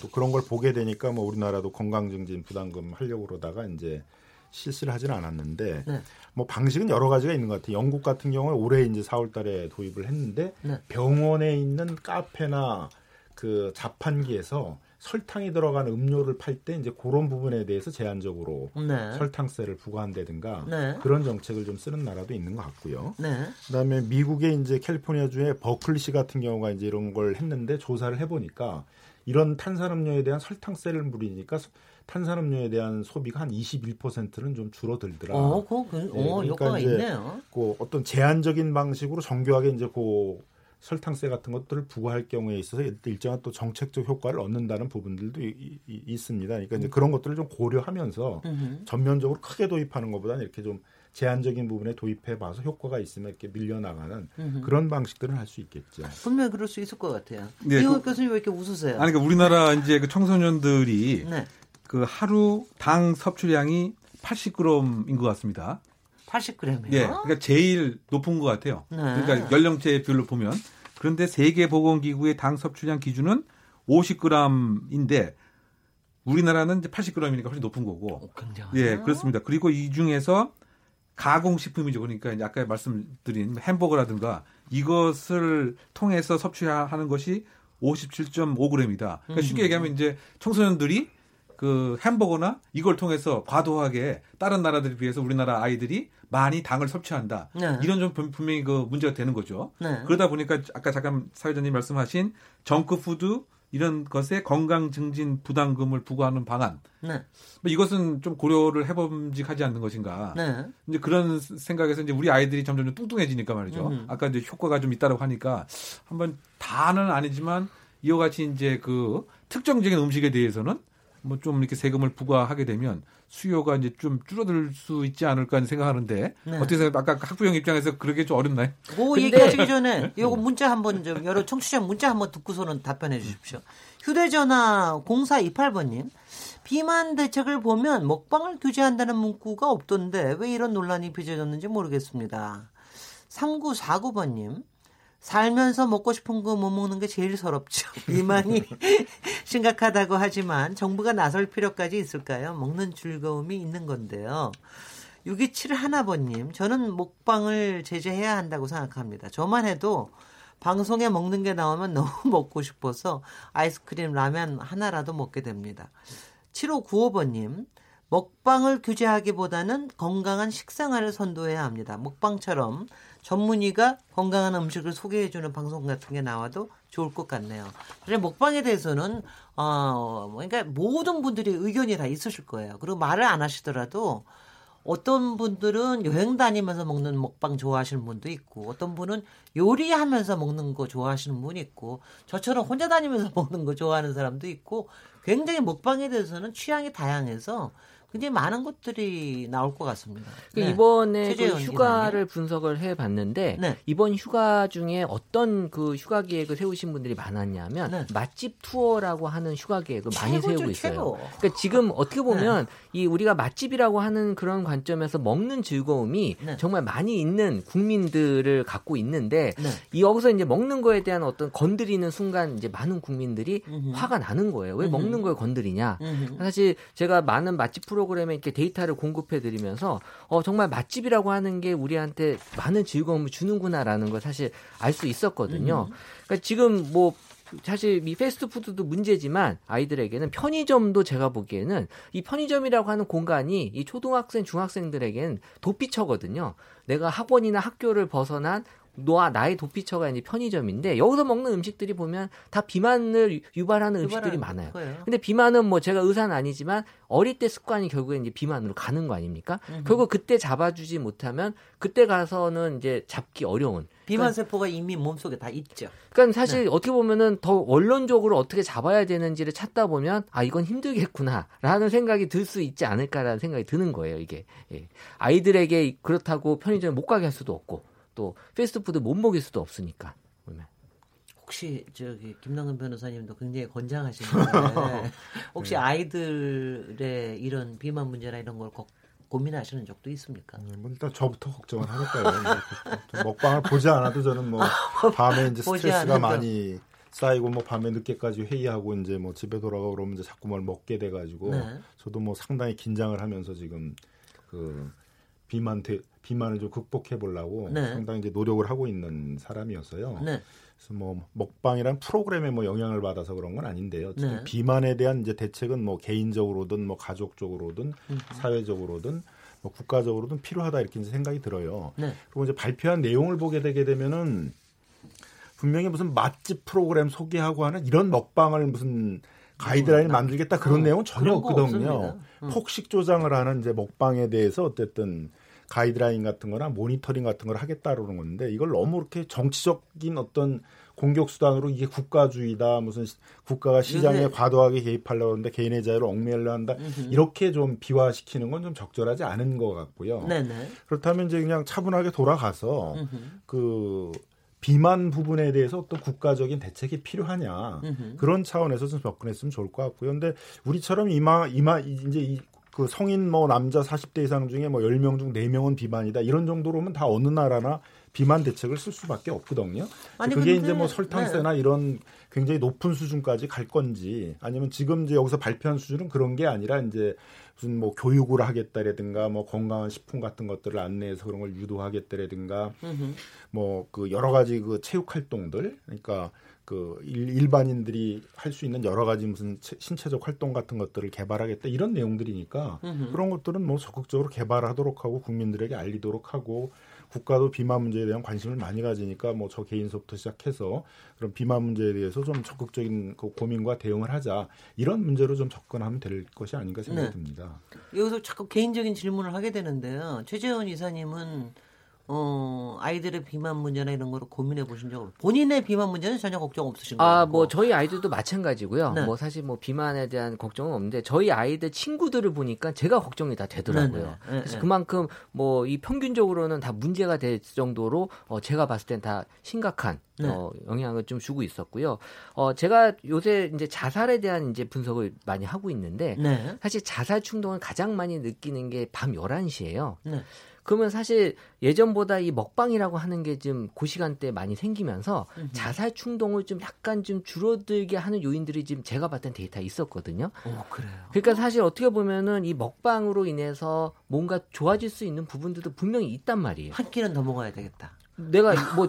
또 그런 걸 보게 되니까 뭐 우리나라도 건강증진 부담금 하려고 그러다가 이제 실시를 하지는 않았는데 네. 뭐 방식은 여러 가지가 있는 것 같아요. 영국 같은 경우는 올해 이제 4월달에 도입을 했는데 네. 병원에 있는 카페나 그 자판기에서 설탕이 들어간 음료를 팔 때 이제 그런 부분에 대해서 제한적으로 네. 설탕세를 부과한다든가 네. 그런 정책을 좀 쓰는 나라도 있는 것 같고요. 네. 그다음에 미국의 이제 캘리포니아 주의 버클리시 같은 경우가 이제 이런 걸 했는데 조사를 해보니까 이런 탄산음료에 대한 설탕세를 물이니까 탄산음료에 대한 소비가 한 21%는 좀 줄어들더라. 어, 그, 그, 예, 어, 효과가 이제 있네요. 그 어떤 제한적인 방식으로 정교하게 이제 그 설탕세 같은 것들을 부과할 경우에 있어서 일정한 또 정책적 효과를 얻는다는 부분들도 이- 이- 있습니다. 그러니까 이제 그런 것들을 좀 고려하면서 음흠. 전면적으로 크게 도입하는 것보다는 이렇게 좀 제한적인 부분에 도입해 봐서 효과가 있으면 이렇게 밀려나가는 음흠. 그런 방식들은 할수 있겠죠. 분명히 그럴 수 있을 것 같아요. 네, 이호 그- 교수님 왜 이렇게 웃으세요? 아니, 그러니까 우리나라 이제 그 청소년들이 네. 그 하루 당 섭취량이 80g인 것 같습니다. 80g이요? 예, 그러니까 제일 높은 것 같아요. 네. 그러니까 연령대별로 보면 그런데 세계보건기구의 당 섭취량 기준은 50g인데 우리나라는 이제 80g이니까 훨씬 높은 거고. 굉장하죠. 예, 그렇습니다. 그리고 이 중에서 가공식품이죠. 그러니까 이제 아까 말씀드린 햄버거라든가 이것을 통해서 섭취하는 것이 57.5g이다. 그러니까 쉽게 음. 얘기하면 이제 청소년들이 그 햄버거나 이걸 통해서 과도하게 다른 나라들에 비해서 우리나라 아이들이 많이 당을 섭취한다. 네. 이런 좀 분- 분명히 그 문제가 되는 거죠. 네. 그러다 보니까 아까 잠깐 사회자님 말씀하신 정크푸드 이런 것에 건강 증진 부담금을 부과하는 방안. 네. 뭐 이것은 좀 고려를 해봄직하지 않는 것인가. 네. 이제 그런 생각에서 이제 우리 아이들이 점점 좀 뚱뚱해지니까 말이죠. 음흠. 아까 이제 효과가 좀 있다고 하니까 한번 다는 아니지만 이와 같이 이제 그 특정적인 음식에 대해서는 뭐 좀 이렇게 세금을 부과하게 되면 수요가 이제 좀 줄어들 수 있지 않을까 하는 생각하는데 네. 어떻게 생각? 아까 학부형 입장에서 그러게 좀 어렵나요? 그 얘기하시기 전에 요거 문자 한번 좀 여러 청취자 문자 한번 듣고서는 답변해 주십시오. 휴대전화 0428번님 비만 대책을 보면 먹방을 규제한다는 문구가 없던데 왜 이런 논란이 빚어졌는지 모르겠습니다. 3949번님 살면서 먹고 싶은 거 못 먹는 게 제일 서럽죠. *laughs* 비만이 *laughs* 심각하다고 하지만 정부가 나설 필요까지 있을까요? 먹는 즐거움이 있는 건데요. 627 하나번님, 저는 먹방을 제재해야 한다고 생각합니다. 저만 해도 방송에 먹는 게 나오면 *laughs* 너무 먹고 싶어서 아이스크림, 라면 하나라도 먹게 됩니다. 7595번님, 먹방을 규제하기보다는 건강한 식생활을 선도해야 합니다. 먹방처럼 전문의가 건강한 음식을 소개해주는 방송 같은 게 나와도 좋을 것 같네요. 그래 먹방에 대해서는 어 그러니까 모든 분들이 의견이 다 있으실 거예요. 그리고 말을 안 하시더라도 어떤 분들은 여행 다니면서 먹는 먹방 좋아하시는 분도 있고 어떤 분은 요리하면서 먹는 거 좋아하시는 분이 있고 저처럼 혼자 다니면서 *laughs* 먹는 거 좋아하는 사람도 있고 굉장히 먹방에 대해서는 취향이 다양해서 굉장히 많은 것들이 나올 것 같습니다. 그 네. 이번에 그 휴가를 분석을 해봤는데 네. 이번 휴가 중에 어떤 그 휴가 계획을 세우신 분들이 많았냐면 네. 맛집 투어라고 하는 휴가 계획을 많이 최고죠, 세우고 있어요. 최고. 그러니까 지금 어떻게 보면 네. 이 우리가 맛집이라고 하는 그런 관점에서 먹는 즐거움이 네. 정말 많이 있는 국민들을 갖고 있는데 네. 이 여기서 이제 먹는 거에 대한 어떤 건드리는 순간 이제 많은 국민들이 음흠. 화가 나는 거예요. 왜 음흠. 먹는 걸 건드리냐? 음흠. 사실 제가 많은 맛집 프로 그램에 이렇게 데이터를 공급해 드리면서 어 정말 맛집이라고 하는 게 우리한테 많은 즐거움을 주는구나라는 걸 사실 알 수 있었거든요. 그러니까 지금 뭐 사실 이 패스트푸드도 문제지만 아이들에게는 편의점도 제가 보기에는 이 편의점이라고 하는 공간이 이 초등학생 중학생들에게는 도피처거든요. 내가 학원이나 학교를 벗어난 너와 나의 도피처가 이제 편의점인데 여기서 먹는 음식들이 보면 다 비만을 유발하는 음식들이 많아요. 거예요. 근데 비만은 뭐 제가 의사는 아니지만 어릴 때 습관이 결국에 이제 비만으로 가는 거 아닙니까? 결국 그때 잡아주지 못하면 그때 가서는 이제 잡기 어려운. 비만 세포가 이미 몸속에 다 있죠. 그러니까 사실 어떻게 보면은 더 원론적으로 어떻게 잡아야 되는지를 찾다 보면 아 이건 힘들겠구나라는 생각이 들 수 있지 않을까라는 생각이 드는 거예요 이게 예. 아이들에게 그렇다고 편의점에 못 가게 할 수도 없고 또 패스트푸드 못 먹일 수도 없으니까 보면. 혹시 저기 김남근 변호사님도 굉장히 건장하시는데 *laughs* 혹시 아이들의 이런 비만 문제나 이런 걸 고, 고민하시는 적도 있습니까? 뭐 일단 저부터 걱정을 하니까요. 이제 먹방을 보지 않아도 저는 뭐 *laughs* 밤에 이제 스트레스가. 많이 쌓이고 뭐 밤에 늦게까지 회의하고 이제 뭐 집에 돌아가고 그러면 이제 자꾸 뭘 먹게 돼가지고 네. 저도 뭐 상당히 긴장을 하면서 지금 그 비만 대, 비만을 좀 극복해 보려고 네. 상당히 이제 노력을 하고 있는 사람이어서요. 네. 그래서 뭐 먹방이란 프로그램에 뭐 영향을 받아서 그런 건 아닌데요. 네. 비만에 대한 이제 대책은 뭐 개인적으로든 뭐 가족적으로든 음. 사회적으로든 뭐 국가적으로든 필요하다 이렇게 이제 생각이 들어요. 네. 그리고 이제 발표한 내용을 보게 되게 되면은 분명히 무슨 맛집 프로그램 소개하고 하는 이런 먹방을 무슨 가이드라인 음, 만들겠다 그런 어, 내용은 전혀 없거든요. 음. 폭식 조장을 하는 이제 먹방에 대해서 어쨌든 가이드라인 같은 거나 모니터링 같은 걸 하겠다 그러는 건데 이걸 너무 이렇게 정치적인 어떤 공격 수단으로 이게 국가주의다 무슨 시- 국가가 시장에 요새- 과도하게 개입하려고 하는데 개인의 자유를 얽매려 한다. 이렇게 좀 비화시키는 건 좀 적절하지 않은 것 같고요. 네네. 그렇다면 이제 그냥 차분하게 돌아가서. 그 비만 부분에 대해서 어떤 국가적인 대책이 필요하냐. 그런 차원에서 좀 접근했으면 좋을 것 같고요. 근데 우리처럼 이마 이마 이제 이 그 성인 뭐 남자 40대 이상 중에 뭐 10명 중 4명은 비만이다. 이런 정도로면 다 어느 나라나 비만 대책을 쓸 수밖에 없거든요. 아니, 그게 근데- 이제 뭐 설탕세나 이런 굉장히 높은 수준까지 갈 건지 아니면 지금 이제 여기서 발표한 수준은 그런 게 아니라 이제 무슨 뭐 교육을 하겠다라든가 뭐 건강한 식품 같은 것들을 안내해서 그런 걸 유도하겠다라든가. 뭐 그 여러 가지 그 체육 활동들 그러니까 그 일- 일반인들이 할 수 있는 여러 가지 무슨 체- 신체적 활동 같은 것들을 개발하겠다 이런 내용들이니까 음흠. 그런 것들은 뭐 적극적으로 개발하도록 하고 국민들에게 알리도록 하고 국가도 비만 문제에 대한 관심을 많이 가지니까 뭐 저 개인서부터 시작해서 그런 비만 문제에 대해서 좀 적극적인 그 고민과 대응을 하자 이런 문제로 좀 접근하면 될 것이 아닌가 생각이 네. 듭니다. 여기서 자꾸 개인적인 질문을 하게 되는데요. 최재원 이사님은 어, 아이들의 비만 문제나 이런 거를 고민해 보신 적 없어요? 본인의 비만 문제는 전혀 걱정 없으신 거예요? 아, 뭐 저희 아이들도 마찬가지고요. 네. 뭐 사실 뭐 비만에 대한 걱정은 없는데 저희 아이들 친구들을 보니까 제가 걱정이 다 되더라고요. 네, 네. 그래서 네. 그만큼 뭐 이 평균적으로는 다 문제가 될 정도로 어 제가 봤을 땐 다 심각한 네. 어 영향을 좀 주고 있었고요. 어 제가 요새 이제 자살에 대한 이제 분석을 많이 하고 있는데 네. 사실 자살 충동을 가장 많이 느끼는 게 밤 11시예요. 네. 그러면 사실 예전보다 이 먹방이라고 하는 게좀그 시간대에 많이 생기면서 음흠. 자살 충동을 좀 약간 좀 줄어들게 하는 요인들이 지금 제가 봤던 데이터가 있었거든요. 어, 그래요. 그러니까 사실 어떻게 보면은 이 먹방으로 인해서 뭔가 좋아질 수 있는 부분들도 분명히 있단 말이에요. 한 끼는 더 먹어야 되겠다. 내가 뭐,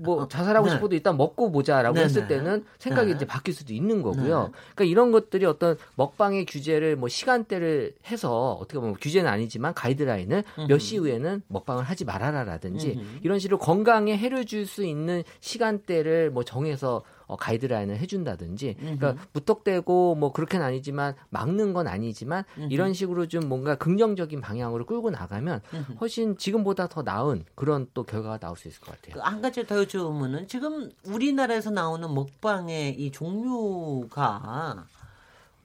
뭐 자살하고 네. 싶어도 일단 먹고 보자라고 네, 했을 네. 때는 생각이 네. 이제 바뀔 수도 있는 거고요. 네. 그러니까 이런 것들이 어떤 먹방의 규제를 뭐 시간대를 해서 어떻게 보면 규제는 아니지만 가이드라인을. 몇 시 이후에는 먹방을 하지 말아라라든지. 이런 식으로 건강에 해를 줄 수 있는 시간대를 뭐 정해서 어, 가이드라인을 해준다든지 그러니까 음흠. 무턱대고 뭐 그렇게는 아니지만 막는 건 아니지만 음흠. 이런 식으로 좀 뭔가 긍정적인 방향으로 끌고 나가면. 훨씬 지금보다 더 나은 그런 또 결과가 나올 수 있을 것 같아요. 그 한 가지 더 여쭤보면은 지금 우리나라에서 나오는 먹방의 이 종류가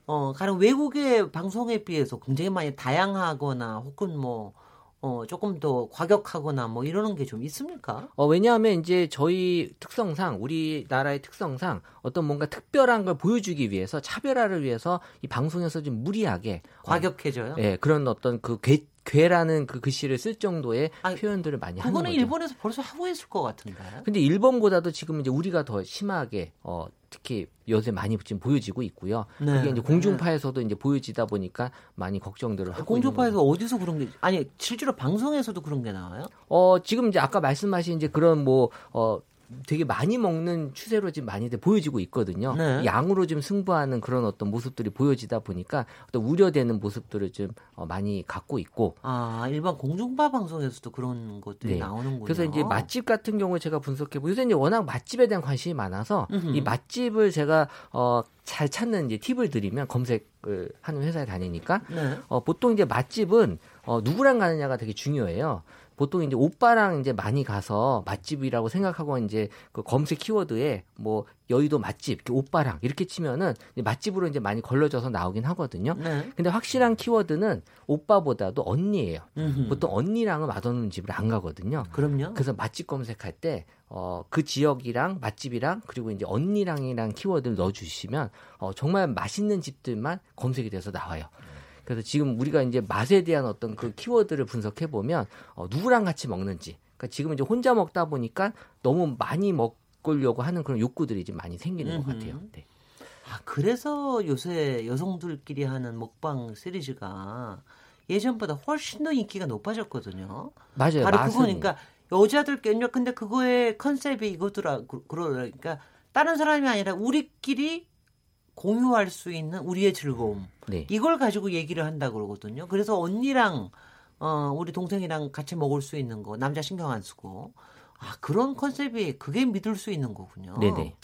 어 가령 외국의 방송에 비해서 굉장히 많이 다양하거나 혹은 뭐 어, 조금 더 과격하거나 뭐 이러는 게 좀 있습니까? 어, 왜냐하면 이제 저희 특성상 우리나라의 특성상 어떤 뭔가 특별한 걸 보여주기 위해서 차별화를 위해서 이 방송에서 좀 무리하게 과격해져요? 어, 예, 그런 어떤 그 괴, 괴라는 그 글씨를 쓸 정도의 아니, 표현들을 많이 하는 그거는 거죠. 일본에서 벌써 하고 있을 것 같은데. 근데 일본보다도 지금 이제 우리가 더 심하게 어 특히 요새 많이 지금 보여지고 있고요. 네. 그게 이제 공중파에서도 이제 보여지다 보니까 많이 걱정들을 하고. 공중파에서 어디서 그런 게 아니 실제로 방송에서도 그런 게 나와요? 어, 지금 이제 아까 말씀하신 이제 그런 뭐, 어, 되게 많이 먹는 추세로 지금 많이들 보여지고 있거든요. 네. 양으로 좀 승부하는 그런 어떤 모습들이 보여지다 보니까 어떤 우려되는 모습들을 좀 어, 많이 갖고 있고. 아 일반 공중파 방송에서도 그런 것들이 네. 나오는군요. 그래서 이제 맛집 같은 경우에 제가 분석해 보고 요새 이제 워낙 맛집에 대한 관심이 많아서 음흠. 이 맛집을 제가 어, 잘 찾는 이제 팁을 드리면 검색을 하는 회사에 다니니까 네. 어, 보통 이제 맛집은 어, 누구랑 가느냐가 되게 중요해요. 보통 이제 오빠랑 이제 많이 가서 맛집이라고 생각하고 이제 그 검색 키워드에 뭐 여의도 맛집, 이렇게 오빠랑 이렇게 치면은 이제 맛집으로 이제 많이 걸러져서 나오긴 하거든요. 네. 근데 확실한 키워드는 오빠보다도 언니예요. 음흠. 보통 언니랑은 맛없는 집을 안 가거든요. 그럼요. 그래서 맛집 검색할 때, 어, 그 지역이랑 맛집이랑 그리고 이제 언니랑이랑 키워드를 넣어주시면, 어, 정말 맛있는 집들만 검색이 돼서 나와요. 그래서 지금 우리가 이제 맛에 대한 어떤 그 키워드를 분석해 보면, 어, 누구랑 같이 먹는지. 그러니까 지금 이제 혼자 먹다 보니까 너무 많이 먹으려고 하는 그런 욕구들이 좀 많이 생기는 것 음흠. 같아요. 네. 아, 그래서 요새 여성들끼리 하는 먹방 시리즈가 예전보다 훨씬 더 인기가 높아졌거든요. 맞아요. 바로 맛은. 그거니까 여자들 껴 근데 그거의 컨셉이 이거더라 그- 그러니까 다른 사람이 아니라 우리끼리 공유할 수 있는 우리의 즐거움 네. 이걸 가지고 얘기를 한다 그러거든요. 그래서 언니랑 어 우리 동생이랑 같이 먹을 수 있는 거 남자 신경 안 쓰고 아 그런 컨셉이 그게 믿을 수 있는 거군요. 네네.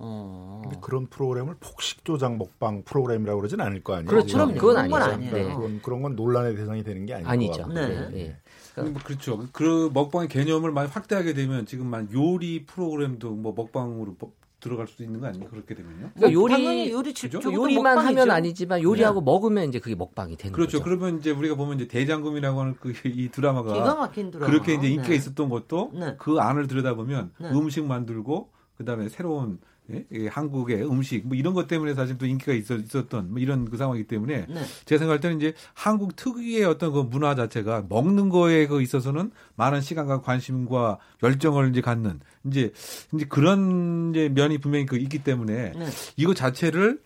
어. 근데 그런 프로그램을 폭식 조장 먹방 프로그램이라고 그러진 않을 거 아니에요. 그렇죠. 그건 그건 아니죠. 아니에요. 네. 그런, 그런 건 논란의 대상이 되는 게 아닐 아니죠. 것 같고. 네. 네. 뭐 그렇죠. 그 먹방의 개념을 많이 확대하게 되면 지금 만 요리 프로그램도 뭐 먹방으로 뭐 들어갈 수도 있는 거 아닙니까? 그렇게 되면요. 그러니까 요리 당연히 요리 집 그죠? 요리만 하면 아니지만 요리하고 먹으면 이제 그게 먹방이 되는 그렇죠. 거죠. 그러면 이제 우리가 보면 이제 대장금이라고 하는 그 이 드라마가 기가 막힌 드라마. 그렇게 이제 인기가 네. 있었던 것도 네. 그 안을 들여다보면 네. 음식 만들고 그다음에 새로운 예? 이 한국의 음식 뭐 이런 것 때문에 사실 또 인기가 있었, 있었던 뭐 이런 그 상황이기 때문에 네. 제가 생각할 때는 이제 한국 특유의 어떤 그 문화 자체가 먹는 거에 그 있어서는 많은 시간과 관심과 열정을 이제 갖는 이제 이제 그런 이제 면이 분명히 그 있기 때문에 네. 이거 자체를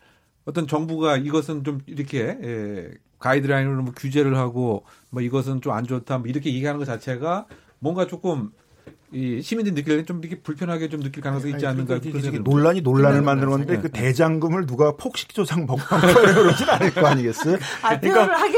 어떤 정부가 이것은 좀 이렇게 예, 가이드라인으로 뭐 규제를 하고 뭐 이것은 좀 안 좋다 뭐 이렇게 얘기하는 것 자체가 뭔가 조금 이 시민들이 느낄 때좀 이렇게 불편하게 좀 느낄 가능성이 있지 않는가 그러니까 그런 논란이 논란을 건데 네. 그 대장금을 누가 폭식 조장 먹방 프로그램 그러진 않을 거 아니겠어요? *laughs* 아, 해도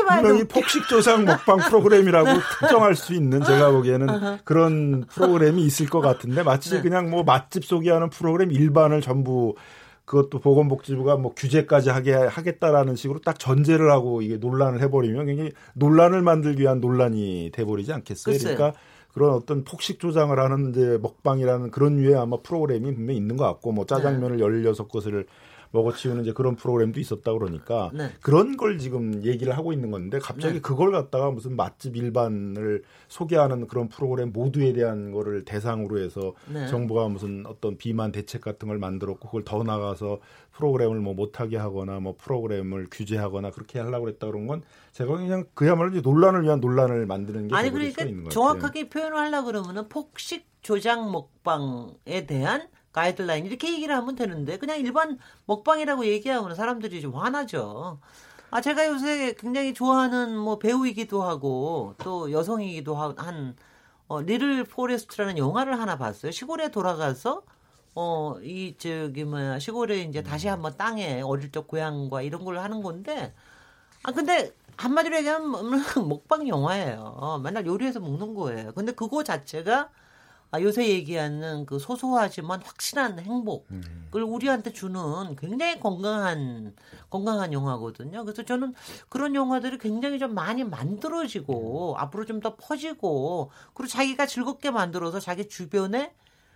분명히 웃겨. 폭식 조장 먹방 프로그램이라고 *laughs* 특정할 수 있는 제가 보기에는 *laughs* 그런 프로그램이 있을 것 같은데 마치 네. 그냥 뭐 맛집 소개하는 프로그램 일반을 전부 그것도 보건복지부가 뭐 규제까지 하게 하겠다라는 식으로 딱 전제를 하고 이게 논란을 해버리면 굉장히 논란을 만들기 위한 논란이 돼버리지 않겠어요? 글쎄요. 그러니까 그런 어떤 폭식 조장을 하는 이제 먹방이라는 그런 류의 아마 프로그램이 분명히 있는 것 같고 뭐 짜장면을 열여섯 곳을 먹어치우는 이제 그런 프로그램도 있었다 그러니까 네. 그런 걸 지금 얘기를 하고 있는 건데 갑자기 네. 그걸 갖다가 무슨 맛집 일반을 소개하는 그런 프로그램 모두에 대한 거를 대상으로 해서 네. 정부가 무슨 어떤 비만 대책 같은 걸 만들었고 그걸 더 나가서 프로그램을 뭐 못하게 하거나 뭐 프로그램을 규제하거나 그렇게 하려고 그랬다 그런 건 제가 그냥 그야말로 이제 논란을 위한 논란을 만드는 게 아니 그러니까. 정확하게 표현을 하려고 그러면은 폭식 조장 먹방에 대한 가이드라인 이렇게 얘기를 하면 되는데 그냥 일반 먹방이라고 얘기하면 사람들이 좀 화나죠. 아 제가 요새 굉장히 좋아하는 뭐 배우이기도 하고 또 여성이기도 하- 한 어, 리틀 포레스트라는 영화를 하나 봤어요. 시골에 돌아가서 어 이 저기 뭐야 시골에 이제 다시 한번 땅에 어릴 적 고향과 이런 걸 하는 건데 아 근데 한마디로 얘기하면 뭐, *laughs* 먹방 영화예요. 맨날 요리해서 먹는 거예요. 근데 그거 자체가 아, 요새 얘기하는 그 소소하지만 확실한 행복을 우리한테 주는 굉장히 건강한 건강한 영화거든요. 그래서 저는 그런 영화들이 굉장히 좀 많이 만들어지고 앞으로 좀 더 퍼지고 그리고 자기가 즐겁게 만들어서 자기 주변에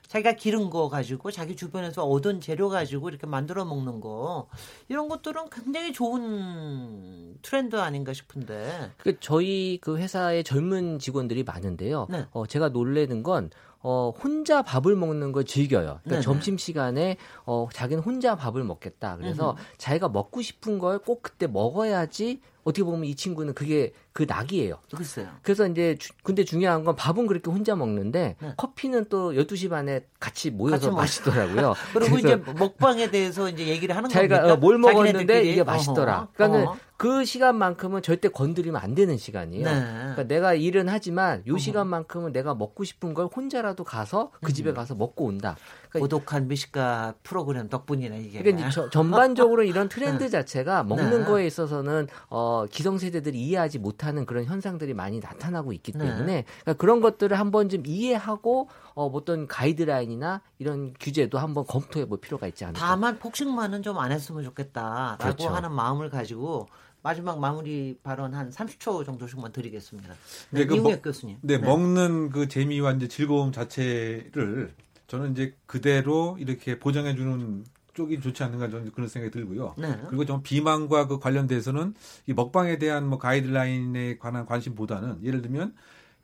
자기가 기른 거 가지고 자기 주변에서 얻은 재료 가지고 이렇게 만들어 먹는 거 이런 것들은 굉장히 좋은 트렌드 아닌가 싶은데. 그 저희 그 회사에 젊은 직원들이 많은데요. 네. 어, 제가 놀래는 건 어, 혼자 밥을 먹는 걸 즐겨요. 그러니까 네네. 점심 시간에 어, 자기는 혼자 밥을 먹겠다. 그래서 자기가 먹고 싶은 걸 꼭 그때 먹어야지 어떻게 보면 이 친구는 그게 그 낙이에요. 글쎄요. 그래서 이제 주- 근데 중요한 건 밥은 그렇게 혼자 먹는데 네. 커피는 또 12시 반에 같이 모여서 같이 먹- 마시더라고요. *laughs* 그리고 이제 먹방에 대해서 이제 얘기를 하는 자기가 겁니까? 어, 뭘 먹었는데? 이게 맛있더라. 그러니까 어허. 그 시간만큼은 절대 건드리면 안 되는 시간이에요. 네. 그러니까 내가 일은 하지만 요 시간만큼은 내가 먹고 싶은 걸 혼자라도 가서 그 음. 집에 가서 먹고 온다. 그러니까 고독한 미식가 프로그램 덕분이네 이게. 그러니까 저- 전반적으로 이런 트렌드 *laughs* 자체가 먹는 네. 거에 있어서는 어, 기성세대들이 이해하지 못하는 그런 현상들이 많이 나타나고 있기 네. 때문에 그러니까 그런 것들을 한번 좀 이해하고 어, 어떤 가이드라인이나 이런 규제도 한번 검토해 볼 필요가 있지 않을까. 다만 폭식만은 좀 안 했으면 좋겠다라고 그렇죠. 하는 마음을 가지고 마지막 마무리 발언 한 30초 정도씩만 드리겠습니다. 네, 네, 그 이웅혁 먹- 교수님. 네, 먹는 그 재미와 이제 즐거움 자체를 저는 이제 그대로 이렇게 보장해 주는 쪽이 좋지 않는가 저는 그런 생각이 들고요. 네. 그리고 좀 비만과 그 관련돼서는 이 먹방에 대한 뭐 가이드라인에 관한 관심보다는 예를 들면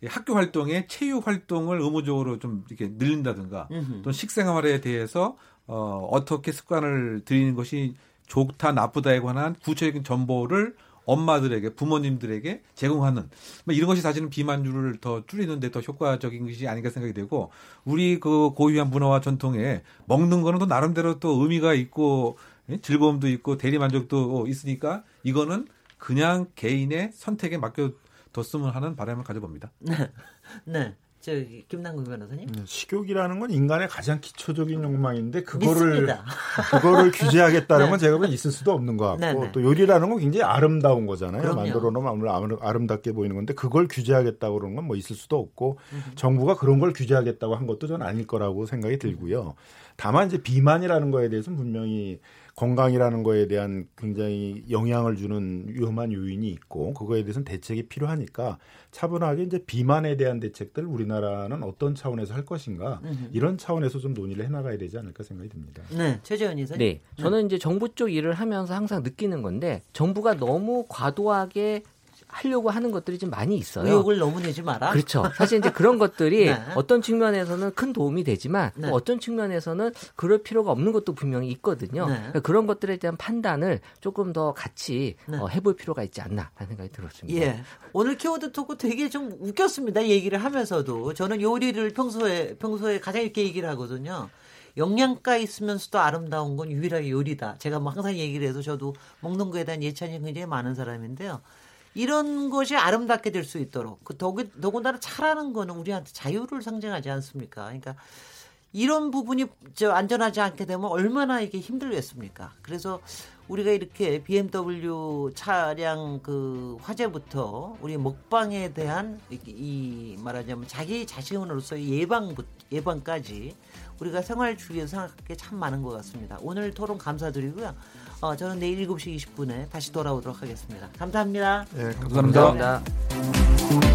이 학교 활동에 체육 활동을 의무적으로 좀 이렇게 늘린다든가. 또 식생활에 대해서 어, 어떻게 습관을 들이는 것이 좋다 나쁘다에 관한 구체적인 정보를 엄마들에게 부모님들에게 제공하는 뭐 이런 것이 사실은 비만율을 더 줄이는데 더 효과적인 것이 아닌가 생각이 되고 우리 그 고유한 문화와 전통에 먹는 거는 또 나름대로 또 의미가 있고 예, 즐거움도 있고 대리 만족도 있으니까 이거는 그냥 개인의 선택에 맡겨 뒀으면 하는 바람을 가져봅니다. *laughs* 네. 네. 저기 김남국 변호사님. 네, 식욕이라는 건 인간의 가장 기초적인 욕망인데 그거를. *laughs* 그거를 규제하겠다는 네. 건 제가 보기엔 있을 수도 없는 것 같고 네, 네. 또 요리라는 건 굉장히 아름다운 거잖아요. 그럼요. 만들어 놓으면 아무래도 아름답게 보이는 건데 그걸 규제하겠다고 그러는 건뭐 있을 수도 없고 정부가 그런 걸 규제하겠다고 한 것도 저는 아닐 거라고 생각이 들고요. 다만 이제 비만이라는 거에 대해서는 분명히 건강이라는 거에 대한 굉장히 영향을 주는 위험한 요인이 있고 그거에 대해서는 대책이 필요하니까 차분하게 이제 비만에 대한 대책들 우리나라는 어떤 차원에서 할 것인가 이런 차원에서 좀 논의를 해나가야 되지 않을까 생각이 듭니다. 네. 최재현 이사님. 네, 저는 이제 정부 쪽 일을 하면서 항상 느끼는 건데 정부가 너무 과도하게 하려고 하는 것들이 좀 많이 있어요. 의욕을 너무 내지 마라. 그렇죠. 사실 이제 그런 것들이 *laughs* 네. 어떤 측면에서는 큰 도움이 되지만 네. 또 어떤 측면에서는 그럴 필요가 없는 것도 분명히 있거든요. 네. 그러니까 그런 것들에 대한 판단을 조금 더 같이 네. 어, 해볼 필요가 있지 않나 하는 생각이 들었습니다. 예. 오늘 키워드 토크 되게 좀 웃겼습니다. 얘기를 하면서도. 저는 요리를 평소에, 평소에 가장 이렇게 얘기를 하거든요. 영양가 있으면서도 아름다운 건 유일하게 요리다. 제가 뭐 항상 얘기를 해도 저도 먹는 거에 대한 예찬이 굉장히 많은 사람인데요. 이런 것이 아름답게 될 수 있도록 그 더구, 더군다나 차라는 거는 우리한테 자유를 상징하지 않습니까? 그러니까 이런 부분이 저 안전하지 않게 되면 얼마나 이게 힘들겠습니까? 그래서 우리가 이렇게 BMW 차량 그 화재부터 우리 먹방에 대한 이, 이 말하자면 자기 자신으로서의 예방 예방까지 우리가 생활주의에 생각할 게 참 많은 것 같습니다. 오늘 토론 감사드리고요. 어, 저는 내일 7시 20분에 다시 돌아오도록 하겠습니다. 감사합니다. 예, 감사합니다. 감사합니다. 감사합니다.